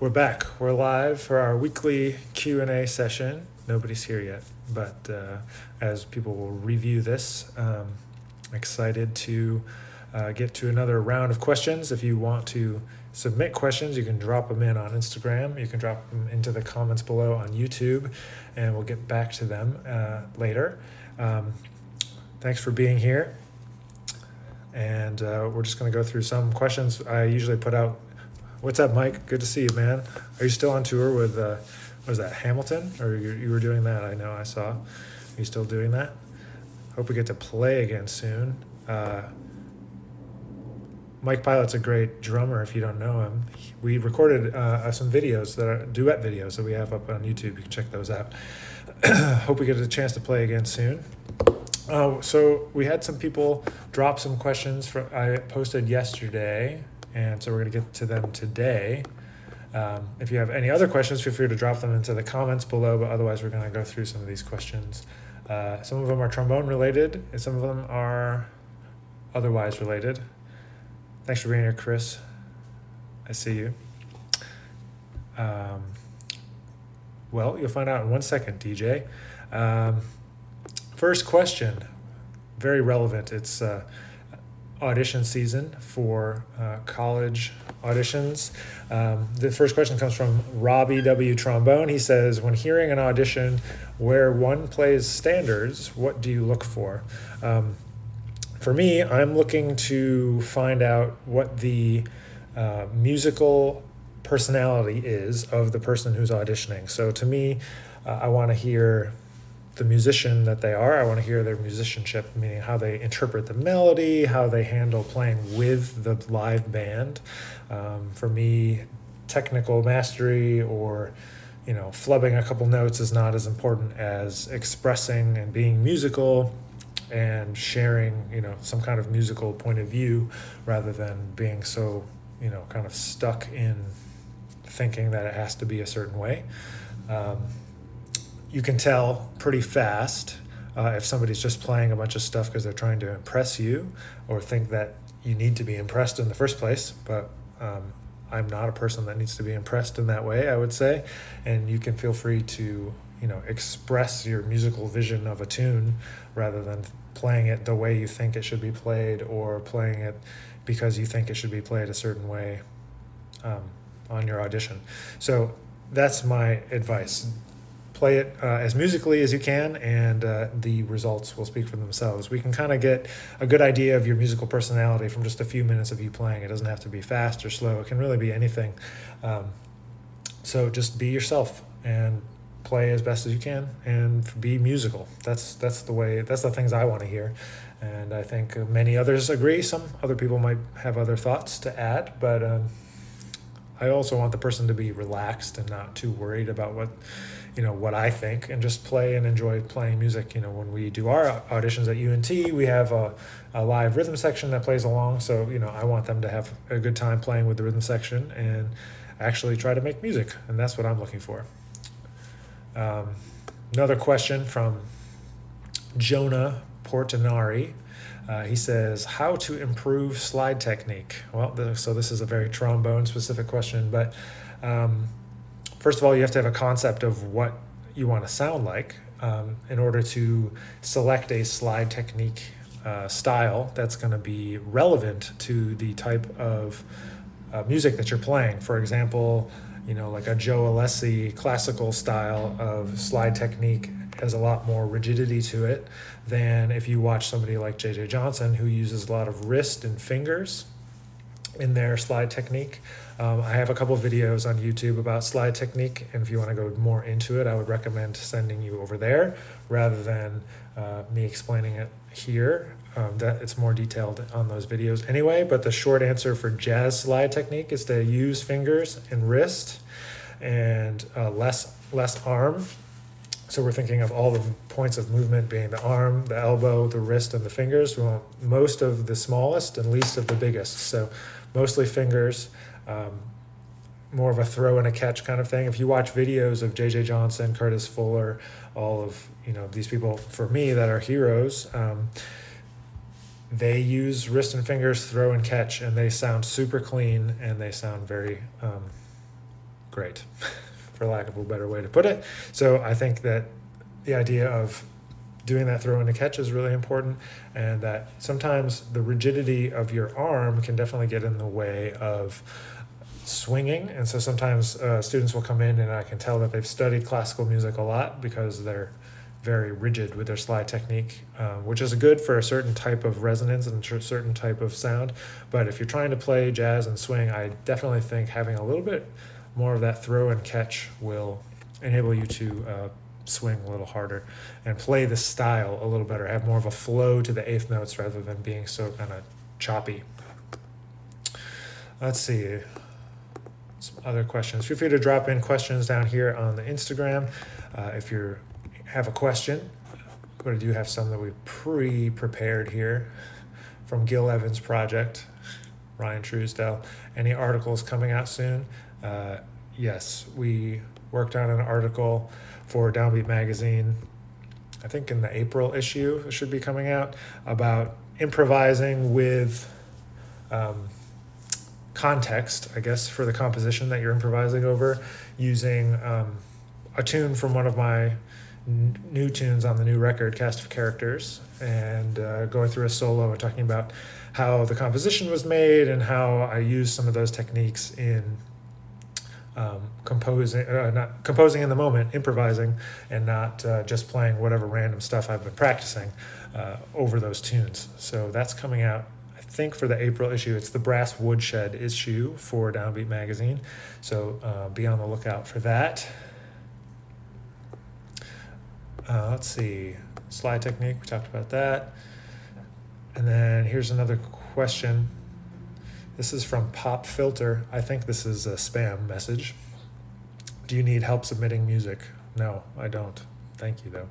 We're back. We're live for our weekly Q and A session. Nobody's here yet, but uh, as people will review this, um, excited to uh, get to another round of questions. If you want to submit questions, you can drop them in on Instagram. You can drop them into the comments below on YouTube, and we'll get back to them uh, later. Um, thanks for being here. And uh, we're just going to go through some questions. I usually put out What's up, Mike? Good to see you, man. Are you still on tour with, uh, was that Hamilton? Or you, you were doing that? I know I saw. Are you still doing that? Hope we get to play again soon. Uh, Mike Pilot's a great drummer if you don't know him. We recorded uh, some videos that are duet videos that we have up on YouTube. You can check those out. Hope we get a chance to play again soon. Uh, so we had some people drop some questions. For, I posted yesterday and so we're going to get to them today. Um, if you have any other questions, feel free to drop them into the comments below, but otherwise, we're going to go through some of these questions. Uh, some of them are trombone related, and some of them are otherwise related. Thanks for being here, Chris. I see you. Um, well, you'll find out in one second, DJ. Um, first question, very relevant. It's uh, audition season for uh, college auditions. Um, the first question comes from Robbie W. Trombone. He says, When hearing an audition where one plays standards, what do you look for? Um, for me, I'm looking to find out what the uh, musical personality is of the person who's auditioning. So to me, uh, I want to hear the musician that they are. I want to hear their musicianship, meaning how they interpret the melody, how they handle playing with the live band. Um, for me, technical mastery or you know flubbing a couple notes is not as important as expressing and being musical and sharing you know some kind of musical point of view rather than being so you know kind of stuck in thinking that it has to be a certain way um, you can tell pretty fast uh, if somebody's just playing a bunch of stuff because they're trying to impress you or think that you need to be impressed in the first place. But um, I'm not a person that needs to be impressed in that way, I would say. And you can feel free to, you know, express your musical vision of a tune rather than playing it the way you think it should be played or playing it because you think it should be played a certain way um, on your audition. So that's my advice play it uh, as musically as you can, and uh, the results will speak for themselves. We can kind of get a good idea of your musical personality from just a few minutes of you playing. It doesn't have to be fast or slow, it can really be anything. Um, so just be yourself and play as best as you can and be musical. That's that's the way. That's the things I want to hear, and I think many others agree. Some other people might have other thoughts to add, but um, I also want the person to be relaxed and not too worried about what you know what I think and just play and enjoy playing music. You know, when we do our auditions at UNT, we have a, a live rhythm section that plays along. So you know, I want them to have a good time playing with the rhythm section and actually try to make music, and that's what I'm looking for. Um, another question from Jonah Portinari. Uh, he says, How to improve slide technique? Well, the, so this is a very trombone specific question, but um, first of all, you have to have a concept of what you want to sound like um, in order to select a slide technique uh, style that's going to be relevant to the type of uh, music that you're playing. For example, you know, like a Joe Alessi classical style of slide technique has a lot more rigidity to it than if you watch somebody like JJ Johnson who uses a lot of wrist and fingers in their slide technique. Um, I have a couple videos on YouTube about slide technique, and if you want to go more into it, I would recommend sending you over there rather than uh, me explaining it here. Um, that it's more detailed on those videos anyway. But the short answer for jazz slide technique is to use fingers and wrist, and uh, less less arm. So we're thinking of all the points of movement being the arm, the elbow, the wrist, and the fingers. We want most of the smallest and least of the biggest. So mostly fingers um, more of a throw and a catch kind of thing. If you watch videos of JJ Johnson, Curtis Fuller, all of you know these people for me that are heroes, um, they use wrist and fingers, throw and catch, and they sound super clean and they sound very um, great, for lack of a better way to put it. So I think that the idea of doing that throw and into catch is really important, and that sometimes the rigidity of your arm can definitely get in the way of swinging. And so sometimes uh, students will come in, and I can tell that they've studied classical music a lot because they're very rigid with their slide technique, um, which is good for a certain type of resonance and a certain type of sound. But if you're trying to play jazz and swing, I definitely think having a little bit more of that throw and catch will enable you to uh, swing a little harder and play the style a little better, have more of a flow to the eighth notes rather than being so kind of choppy. Let's see. Some other questions. Feel free to drop in questions down here on the Instagram. Uh, if you have a question, but I do have some that we pre-prepared here from Gil Evans Project, Ryan Truesdell. Any articles coming out soon? Uh, yes, we worked on an article for Downbeat Magazine. I think in the April issue it should be coming out about improvising with um, context, I guess, for the composition that you're improvising over, using um, a tune from one of my n- new tunes on the new record, Cast of Characters, and uh, going through a solo and talking about how the composition was made and how I used some of those techniques in um, composing, uh, not composing in the moment, improvising, and not uh, just playing whatever random stuff I've been practicing uh, over those tunes. So that's coming out. I think for the April issue, it's the Brass Woodshed issue for Downbeat Magazine. So uh, be on the lookout for that. Uh, let's see, slide technique. We talked about that. And then here's another question this is from Pop Filter. I think this is a spam message. Do you need help submitting music? No, I don't. Thank you, though.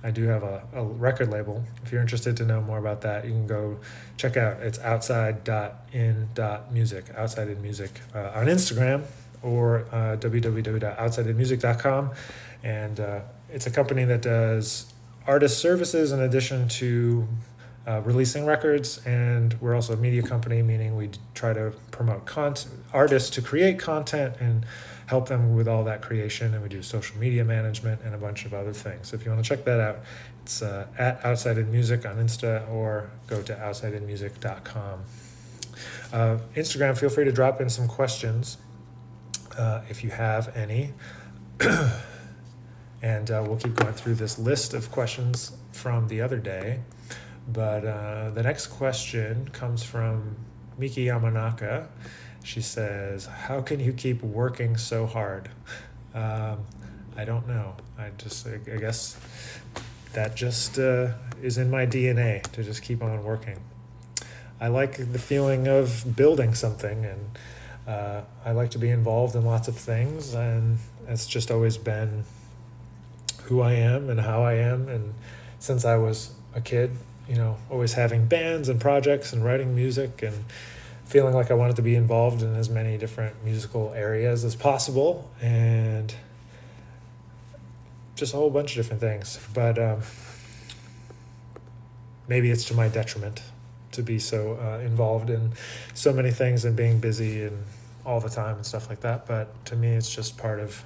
I do have a, a record label. If you're interested to know more about that, you can go check out. It's outside.in.music, outside in music uh, on Instagram or uh, www.outsideinmusic.com. And uh, it's a company that does artist services in addition to uh, releasing records, and we're also a media company, meaning we try to promote content, artists to create content and help them with all that creation. And we do social media management and a bunch of other things. So if you want to check that out, it's uh, at Outside in Music on Insta or go to outsideinmusic.com. Uh, Instagram, feel free to drop in some questions uh, if you have any. and uh, we'll keep going through this list of questions from the other day. But uh, the next question comes from Miki Yamanaka. She says, How can you keep working so hard? Um, I don't know. I just, I guess that just uh, is in my DNA to just keep on working. I like the feeling of building something and uh, I like to be involved in lots of things, and it's just always been who I am and how I am. And since I was a kid, you know, always having bands and projects and writing music and feeling like I wanted to be involved in as many different musical areas as possible and just a whole bunch of different things. But um, maybe it's to my detriment to be so uh, involved in so many things and being busy and all the time and stuff like that. But to me, it's just part of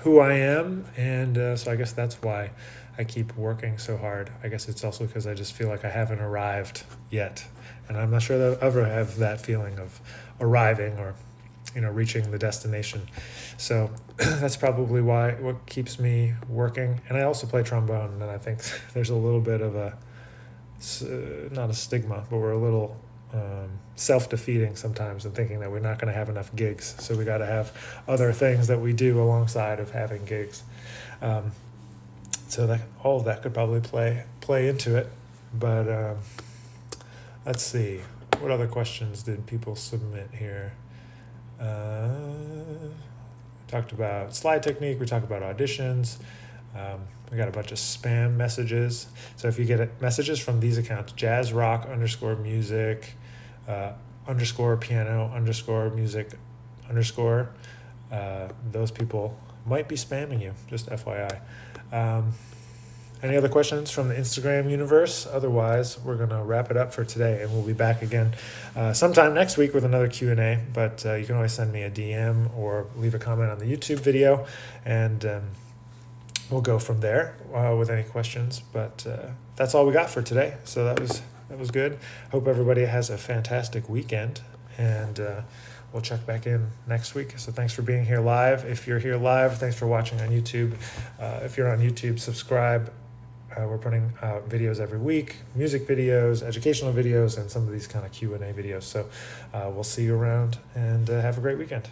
who I am. And uh, so I guess that's why I keep working so hard. I guess it's also because I just feel like I haven't arrived yet. And I'm not sure that I'll ever have that feeling of arriving or, you know, reaching the destination. So that's probably why what keeps me working. And I also play trombone, and I think there's a little bit of a, uh, not a stigma, but we're a little um, self defeating sometimes and thinking that we're not going to have enough gigs. So we got to have other things that we do alongside of having gigs. Um, so that all of that could probably play play into it. But um, let's see, what other questions did people submit here? Uh, we talked about slide technique. We talked about auditions. Um, we got a bunch of spam messages. So if you get messages from these accounts, jazz rock underscore music, uh, underscore piano underscore music underscore, uh, those people might be spamming you. Just FYI. Um, any other questions from the Instagram universe? Otherwise, we're going to wrap it up for today, and we'll be back again uh, sometime next week with another Q and A. But uh, you can always send me a DM or leave a comment on the YouTube video, and um, we'll go from there uh, with any questions. But uh, that's all we got for today. So that was that was good. Hope everybody has a fantastic weekend, and uh, we'll check back in next week. So thanks for being here live. If you're here live, thanks for watching on YouTube. Uh, if you're on YouTube, subscribe. Uh, we're putting out videos every week, music videos, educational videos, and some of these kind of Q and A videos. So uh, we'll see you around, and uh, have a great weekend.